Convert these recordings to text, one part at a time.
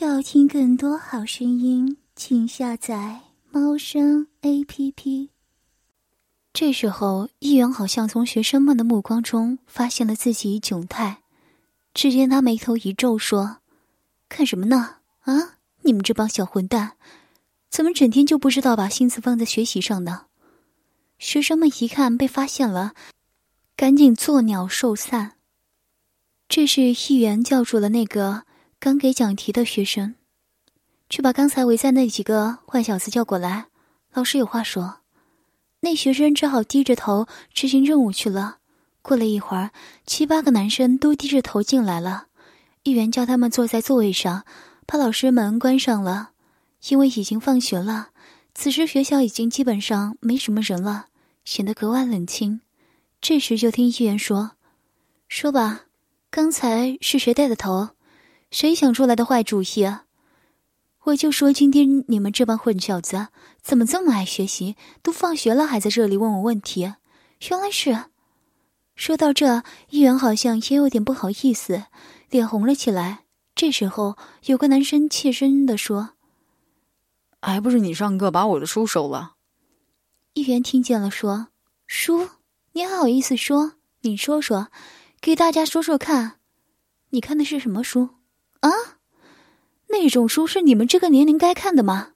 要听更多好声音，请下载猫声 A P P。这时候，议员好像从学生们的目光中发现了自己窘态，只见他眉头一皱，说：“看什么呢？啊，你们这帮小混蛋，怎么整天就不知道把心思放在学习上呢？”学生们一看被发现了，赶紧作鸟兽散。这是议员叫住了那个。刚给讲题的学生，去把刚才围在那几个坏小子叫过来。老师有话说。那学生只好低着头执行任务去了。过了一会儿，七八个男生都低着头进来了。议员叫他们坐在座位上，把老师门关上了。因为已经放学了，此时学校已经基本上没什么人了，显得格外冷清。这时就听议员说：“说吧，刚才是谁带的头？”谁想出来的坏主意啊！我就说今天你们这帮混小子怎么这么爱学习？都放学了还在这里问我问题，原来是……说到这，议员好像也有点不好意思，脸红了起来。这时候，有个男生怯声的说：“还不是你上课把我的书收了。”议员听见了，说：“书？你还好意思说？你说说，给大家说说看，你看的是什么书？”啊，那种书是你们这个年龄该看的吗？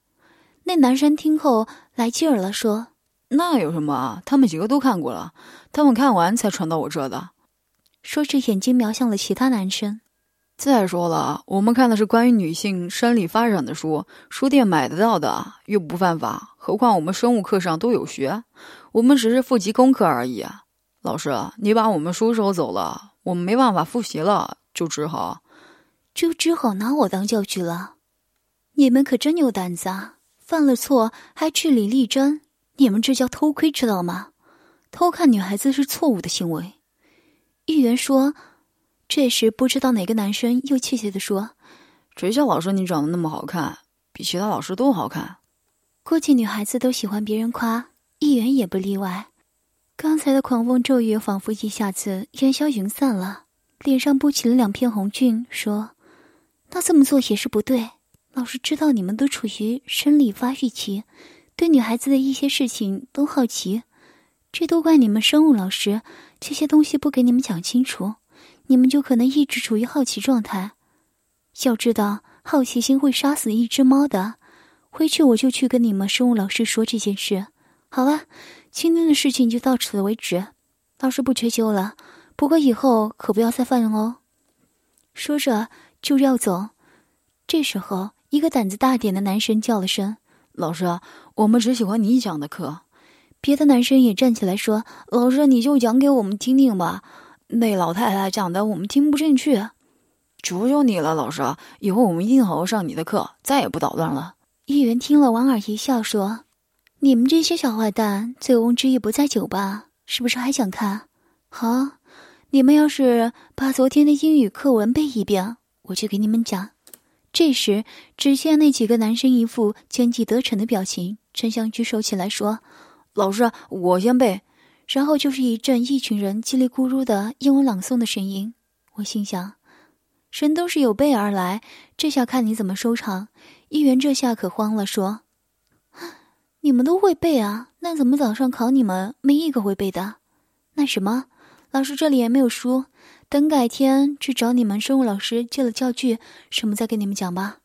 那男生听后来劲儿了，说：“那有什么啊？他们几个都看过了，他们看完才传到我这的。”说着，眼睛瞄向了其他男生。再说了，我们看的是关于女性生理发展的书，书店买得到的，又不犯法。何况我们生物课上都有学，我们只是复习功课而已。老师，你把我们书收走了，我们没办法复习了，就只好。就只好拿我当教具了。你们可真有胆子啊！犯了错还据理力争，你们这叫偷窥，知道吗？偷看女孩子是错误的行为。议员说。这时不知道哪个男生又怯怯的说：“谁叫老师你长得那么好看，比其他老师都好看。”估计女孩子都喜欢别人夸，议员也不例外。刚才的狂风骤雨仿佛一下子烟消云散了，脸上布起了两片红晕，说。那这么做也是不对。老师知道你们都处于生理发育期，对女孩子的一些事情都好奇，这都怪你们生物老师，这些东西不给你们讲清楚，你们就可能一直处于好奇状态。要知道，好奇心会杀死一只猫的。回去我就去跟你们生物老师说这件事。好了，今天的事情就到此为止，老师不追究了。不过以后可不要再犯哦。说着。就要走，这时候，一个胆子大点的男生叫了声：“老师，我们只喜欢你讲的课。”别的男生也站起来说：“老师，你就讲给我们听听吧。那老太太讲的我们听不进去。”求求你了，老师，以后我们一定好好上你的课，再也不捣乱了。议员听了，莞尔一笑说：“你们这些小坏蛋，醉翁之意不在酒吧，是不是还想看？好，你们要是把昨天的英语课文背一遍。”我去给你们讲。这时，只见那几个男生一副奸计得逞的表情，争相举手起来说：“老师，我先背。”然后就是一阵一群人叽里咕噜的英文朗诵的声音。我心想，人都是有备而来，这下看你怎么收场。议员这下可慌了，说：“你们都会背啊？那怎么早上考你们没一个会背的？那什么，老师这里也没有书。”等改天去找你们生物老师借了教具，什么再跟你们讲吧。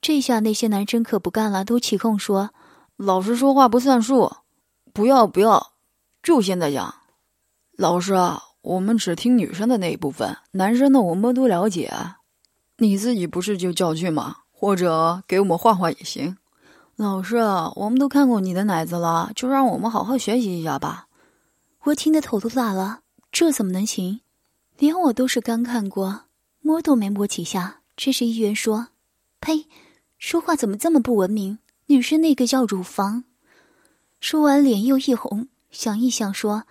这下那些男生可不干了，都起哄说：“老师说话不算数，不要不要，就现在讲。”老师，我们只听女生的那一部分，男生的我们都了解。你自己不是就教具吗？或者给我们画画也行。老师，我们都看过你的奶子了，就让我们好好学习一下吧。我听得头都大了，这怎么能行？连我都是刚看过，摸都没摸几下。这时议员说：“呸，说话怎么这么不文明？女生那个叫乳房。”说完脸又一红，想一想说：“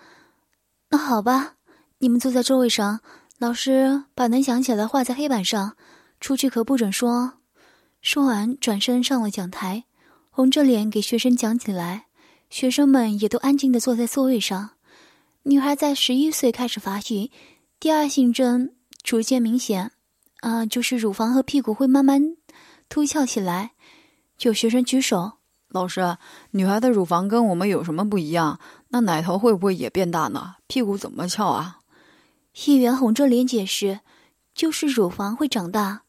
那好吧，你们坐在座位上，老师把能想起来画在黑板上，出去可不准说。”说完转身上了讲台，红着脸给学生讲起来。学生们也都安静的坐在座位上。女孩在十一岁开始发育。第二性征逐渐明显，啊，就是乳房和屁股会慢慢凸翘起来。有学生举手：“老师，女孩的乳房跟我们有什么不一样？那奶头会不会也变大呢？屁股怎么翘啊？”议员红着脸解释：“就是乳房会长大，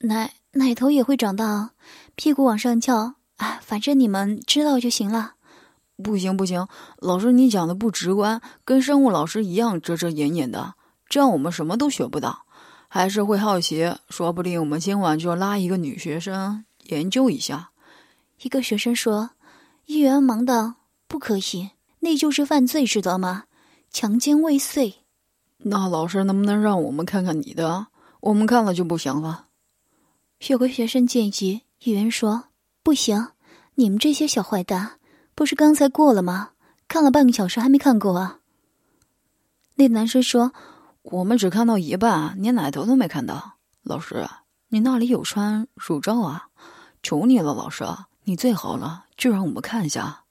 奶奶头也会长大，屁股往上翘。哎，反正你们知道就行了。”不行不行，老师你讲的不直观，跟生物老师一样遮遮掩掩的，这样我们什么都学不到，还是会好奇。说不定我们今晚就拉一个女学生研究一下。一个学生说：“议员忙道，不可以，那就是犯罪，知道吗？强奸未遂。”那老师能不能让我们看看你的？我们看了就不行了。有个学生建议，议员说：“不行，你们这些小坏蛋。”不是刚才过了吗？看了半个小时还没看够啊！那男生说：“我们只看到一半，连奶头都没看到。”老师，你那里有穿乳罩啊？求你了，老师，你最好了，就让我们看一下。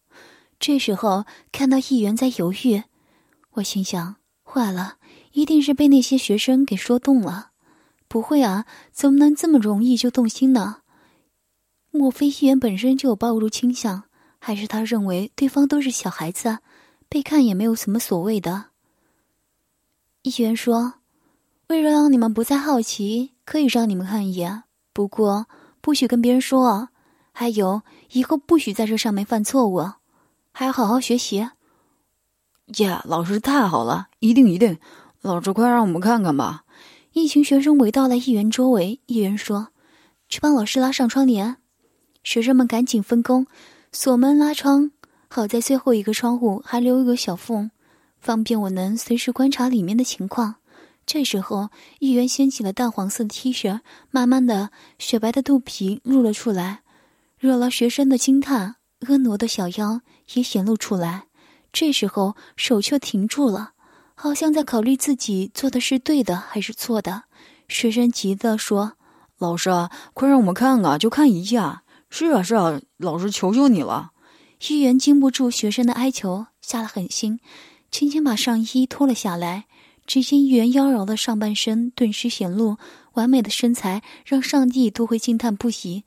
这时候看到议员在犹豫，我心想：坏了，一定是被那些学生给说动了。不会啊，怎么能这么容易就动心呢？莫非议员本身就有暴露倾向？还是他认为对方都是小孩子，被看也没有什么所谓的。议员说：“为了让你们不再好奇，可以让你们看一眼，不过不许跟别人说啊。还有，以后不许在这上面犯错误，还要好好学习。”耶，老师太好了，一定一定！老师快让我们看看吧！一群学生围到了议员周围，议员说：“去帮老师拉上窗帘。”学生们赶紧分工。锁门拉窗，好在最后一个窗户还留一个小缝，方便我能随时观察里面的情况。这时候，议员掀起了淡黄色的 T 恤，慢慢的，雪白的肚皮露了出来，惹了学生的惊叹。婀娜的小腰也显露出来。这时候，手却停住了，好像在考虑自己做的是对的还是错的。学生急的说：“老师，快让我们看啊，就看一下。”是啊，是啊，老师求求你了！议员经不住学生的哀求，下了狠心，轻轻把上衣脱了下来。只见议员妖娆的上半身顿时显露，完美的身材让上帝都会惊叹不已。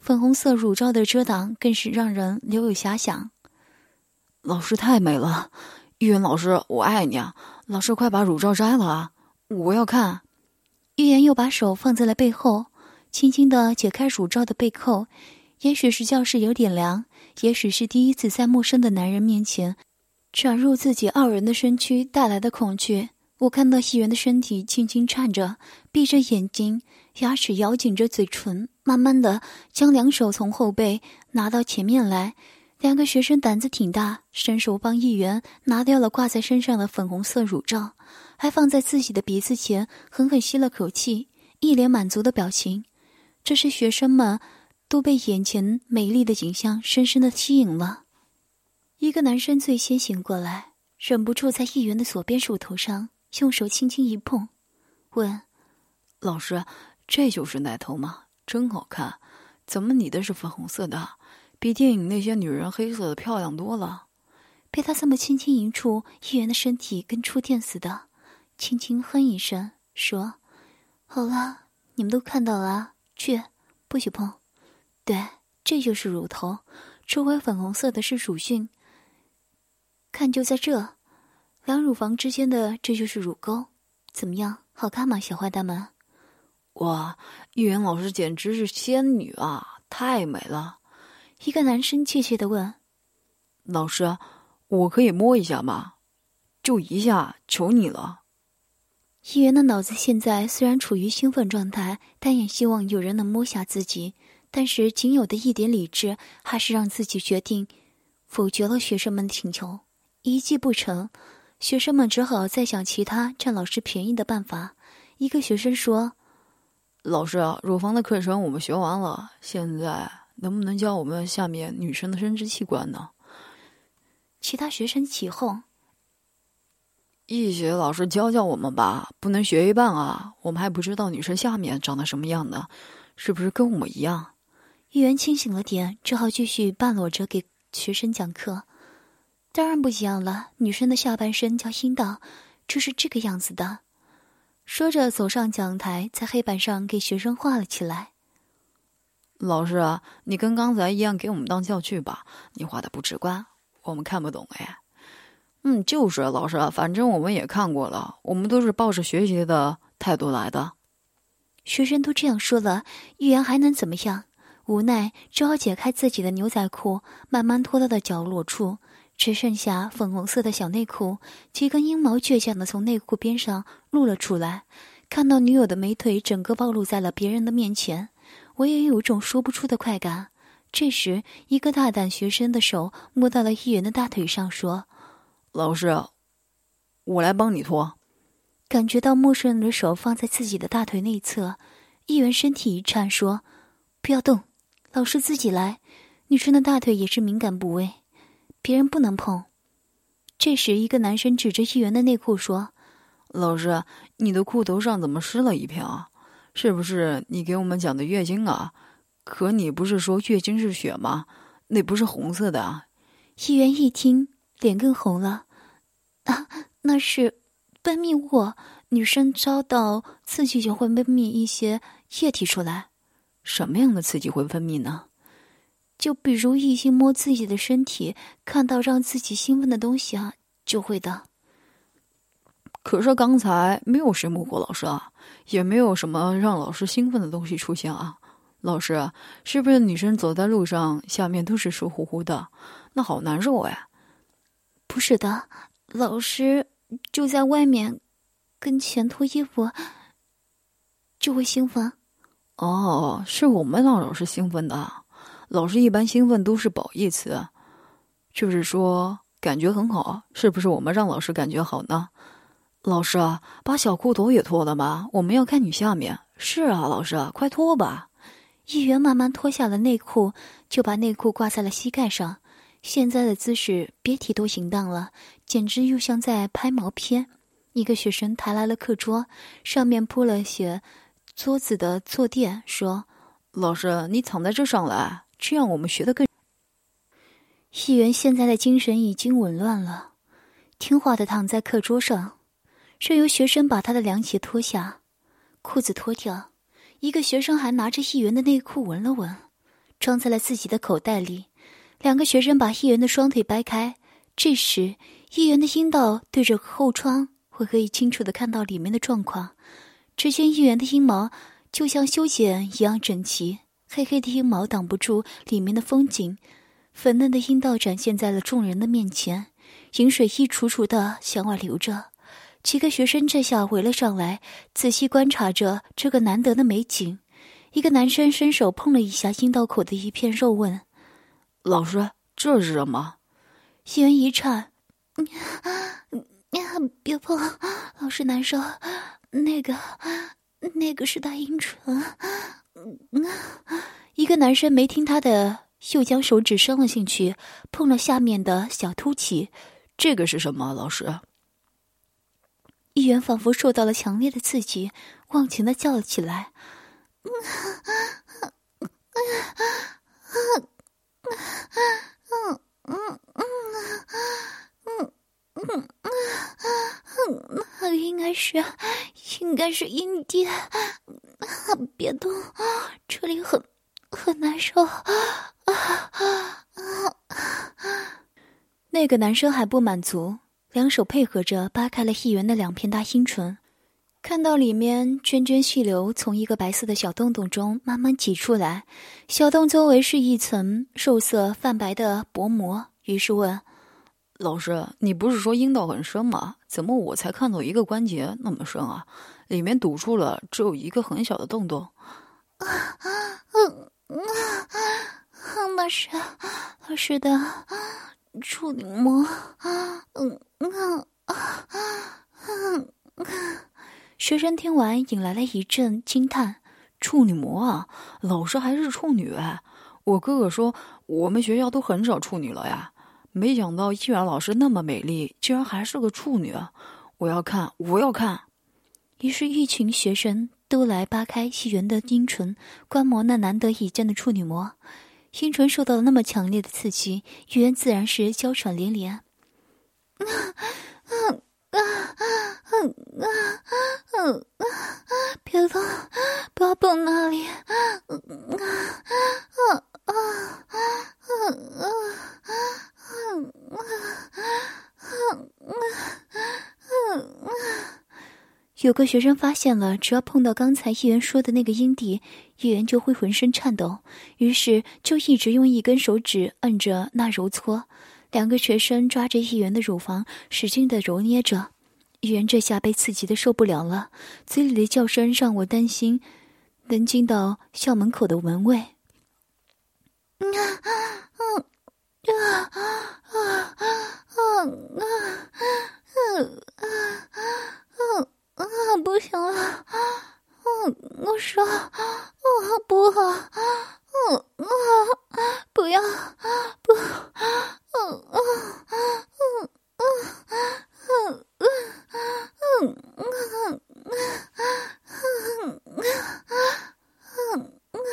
粉红色乳罩的遮挡更是让人留有遐想。老师太美了，议员老师，我爱你啊！老师，快把乳罩摘了啊！我要看。玉言又把手放在了背后，轻轻的解开乳罩的背扣。也许是教室有点凉，也许是第一次在陌生的男人面前转入自己傲人的身躯带来的恐惧。我看到议员的身体轻轻颤着，闭着眼睛，牙齿咬紧着嘴唇，慢慢的将两手从后背拿到前面来。两个学生胆子挺大，伸手帮议员拿掉了挂在身上的粉红色乳罩，还放在自己的鼻子前，狠狠吸了口气，一脸满足的表情。这是学生们。都被眼前美丽的景象深深的吸引了。一个男生最先醒过来，忍不住在议员的左边乳头上用手轻轻一碰，问：“老师，这就是奶头吗？真好看！怎么你的是粉红色的，比电影那些女人黑色的漂亮多了？”被他这么轻轻一触，议员的身体跟触电似的，轻轻哼一声，说：“好了，你们都看到了，去，不许碰。”对，这就是乳头，周围粉红色的是乳晕。看，就在这，两乳房之间的，这就是乳沟。怎么样，好看吗，小坏蛋们？哇，议员老师简直是仙女啊，太美了！一个男生怯怯的问：“老师，我可以摸一下吗？就一下，求你了。”议员的脑子现在虽然处于兴奋状态，但也希望有人能摸下自己。但是仅有的一点理智，还是让自己决定否决了学生们的请求。一计不成，学生们只好再想其他占老师便宜的办法。一个学生说：“老师，乳房的课程我们学完了，现在能不能教我们下面女生的生殖器官呢？”其他学生起哄：“易学老师教教我们吧，不能学一半啊！我们还不知道女生下面长得什么样呢，是不是跟我们一样？”议员清醒了点，只好继续半裸着给学生讲课。当然不一样了，女生的下半身叫阴道，就是这个样子的。说着，走上讲台，在黑板上给学生画了起来。老师啊，你跟刚才一样给我们当教具吧。你画的不直观，我们看不懂哎。嗯，就是老师，反正我们也看过了，我们都是抱着学习的态度来的。学生都这样说了，玉言还能怎么样？无奈只好解开自己的牛仔裤，慢慢拖到了角落处，只剩下粉红色的小内裤，几根阴毛倔强的从内裤边上露了出来。看到女友的美腿整个暴露在了别人的面前，我也有种说不出的快感。这时，一个大胆学生的手摸到了议员的大腿上，说：“老师，我来帮你脱。”感觉到陌生人的手放在自己的大腿内侧，议员身体一颤，说：“不要动，老师自己来。女生的大腿也是敏感部位，别人不能碰。”这时，一个男生指着议员的内裤说。老师，你的裤头上怎么湿了一片啊？是不是你给我们讲的月经啊？可你不是说月经是血吗？那不是红色的啊！议员一听，脸更红了。啊，那是分泌物，女生遭到刺激就会分泌一些液体出来。什么样的刺激会分泌呢？就比如异性摸自己的身体，看到让自己兴奋的东西啊，就会的。可是刚才没有谁摸过老师啊，也没有什么让老师兴奋的东西出现啊。老师，是不是女生走在路上下面都是湿乎乎的？那好难受哎。不是的，老师就在外面跟前脱衣服就会兴奋。哦，是我们让老师兴奋的。老师一般兴奋都是褒义词，就是说感觉很好。是不是我们让老师感觉好呢？老师，把小裤头也脱了吧，我们要看你下面。是啊，老师，快脱吧。议员慢慢脱下了内裤，就把内裤挂在了膝盖上。现在的姿势别提多行当了，简直又像在拍毛片。一个学生抬来了课桌，上面铺了些桌子的坐垫，说：“老师，你躺在这上来，这样我们学的更。”议员现在的精神已经紊乱了，听话的躺在课桌上。任由学生把他的凉鞋脱下，裤子脱掉。一个学生还拿着议员的内裤闻了闻，装在了自己的口袋里。两个学生把议员的双腿掰开，这时议员的阴道对着后窗，我可以清楚的看到里面的状况。只见议员的阴毛就像修剪一样整齐，黑黑的阴毛挡不住里面的风景，粉嫩的阴道展现在了众人的面前，饮水一楚楚的向外流着。几个学生这下围了上来，仔细观察着这个难得的美景。一个男生伸手碰了一下阴道口的一片肉，问：“老师，这是什么？”议员一颤：“你别碰，老师难受。那个，那个是大阴唇。”一个男生没听他的，又将手指伸了进去，碰了下面的小凸起。这个是什么，老师？议员仿佛受到了强烈的刺激，忘情的叫了起来：“嗯，啊那应该是，应该是阴蒂。别动，这里很很难受。”啊啊啊那个男生还不满足。两手配合着扒开了议员的两片大阴唇，看到里面涓涓细流从一个白色的小洞洞中慢慢挤出来，小洞周围是一层肉色泛白的薄膜。于是问：“老师，你不是说阴道很深吗？怎么我才看到一个关节那么深啊？里面堵住了，只有一个很小的洞洞。”啊嗯嗯，那是老师的。处女膜，嗯嗯啊嗯学生听完，引来了一阵惊叹：“处女膜啊，老师还是处女？我哥哥说我们学校都很少处女了呀。没想到一元老师那么美丽，竟然还是个处女。我要看，我要看。”于是，一群学生都来扒开一元的阴唇，观摩那难得一见的处女膜。阴唇受到了那么强烈的刺激，语言自然是娇喘连连。啊啊啊啊啊啊啊！别动，不要动那里！啊啊有个学生发现了，只要碰到刚才议员说的那个阴蒂，议员就会浑身颤抖，于是就一直用一根手指摁着那揉搓。两个学生抓着议员的乳房，使劲的揉捏着。议员这下被刺激的受不了了，嘴里的叫声让我担心能惊到校门口的门卫。啊啊啊啊啊啊啊！不好！啊啊！不要！不啊啊啊啊啊啊啊啊啊啊啊啊啊！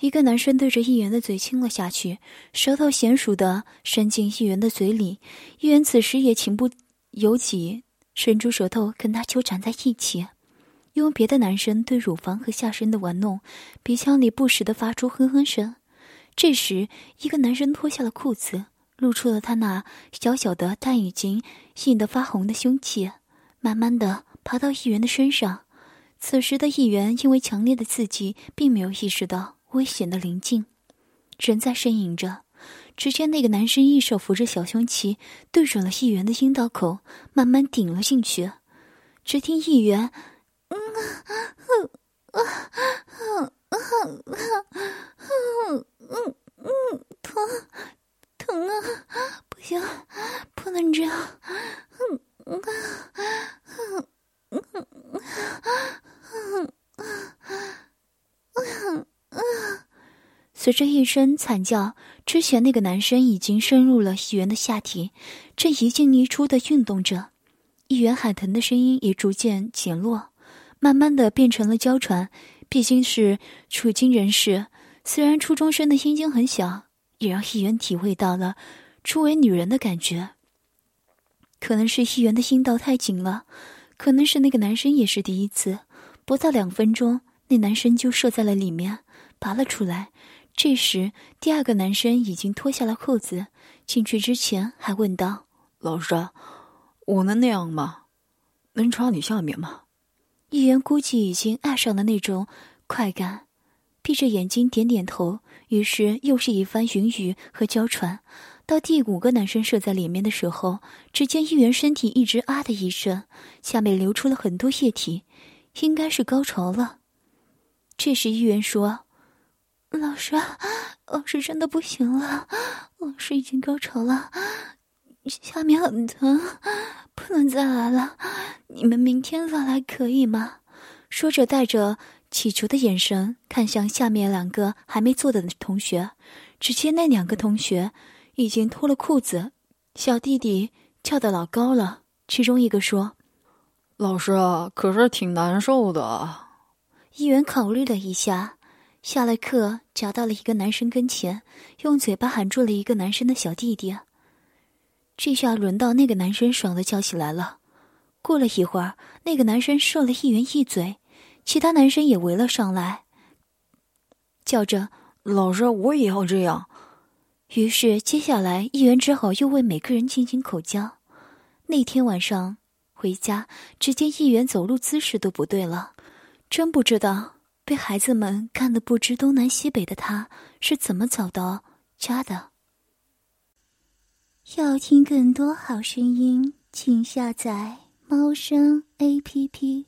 一个男生对着议员的嘴亲了下去，舌头娴熟的伸进议员的嘴里，议员此时也情不由己伸出舌头跟他纠缠在一起。用别的男生对乳房和下身的玩弄，鼻腔里不时的发出哼哼声。这时，一个男生脱下了裤子，露出了他那小小的但已经硬得发红的胸器，慢慢的爬到议员的身上。此时的议员因为强烈的刺激，并没有意识到危险的临近，仍在呻吟着。只见那个男生一手扶着小胸旗，对准了议员的阴道口，慢慢顶了进去。只听议员：“嗯啊，嗯啊，啊啊啊啊啊！嗯嗯，疼，疼啊！不行，不能这样！嗯啊啊啊啊啊啊啊啊！随着一声惨叫，之前那个男生已经深入了议员的下体，正一进一出的运动着。议员海藤的声音也逐渐减弱。慢慢的变成了娇喘。毕竟是处经人士，虽然初中生的心经很小，也让议员体会到了初为女人的感觉。可能是议员的阴道太紧了，可能是那个男生也是第一次。不到两分钟，那男生就射在了里面，拔了出来。这时，第二个男生已经脱下了裤子，进去之前还问道：“老师，我能那样吗？能插你下面吗？”议员估计已经爱上了那种快感，闭着眼睛点点头。于是又是一番云雨和娇喘。到第五个男生射在里面的时候，只见议员身体一直啊的一声，下面流出了很多液体，应该是高潮了。这时议员说。老师，老师真的不行了，老师已经高潮了，下面很疼，不能再来了。你们明天再来可以吗？说着，带着乞求的眼神看向下面两个还没做的同学。只见那两个同学已经脱了裤子，小弟弟跳得老高了。其中一个说：“老师啊，可是挺难受的。”议员考虑了一下。下了课，夹到了一个男生跟前，用嘴巴喊住了一个男生的小弟弟。这下轮到那个男生爽的叫起来了。过了一会儿，那个男生射了一元一嘴，其他男生也围了上来，叫着：“老师，我也要这样。”于是接下来议员只好又为每个人进行口交。那天晚上回家，只见议员走路姿势都不对了，真不知道。被孩子们看得不知东南西北的他，是怎么找到家的？要听更多好声音，请下载猫声 A P P。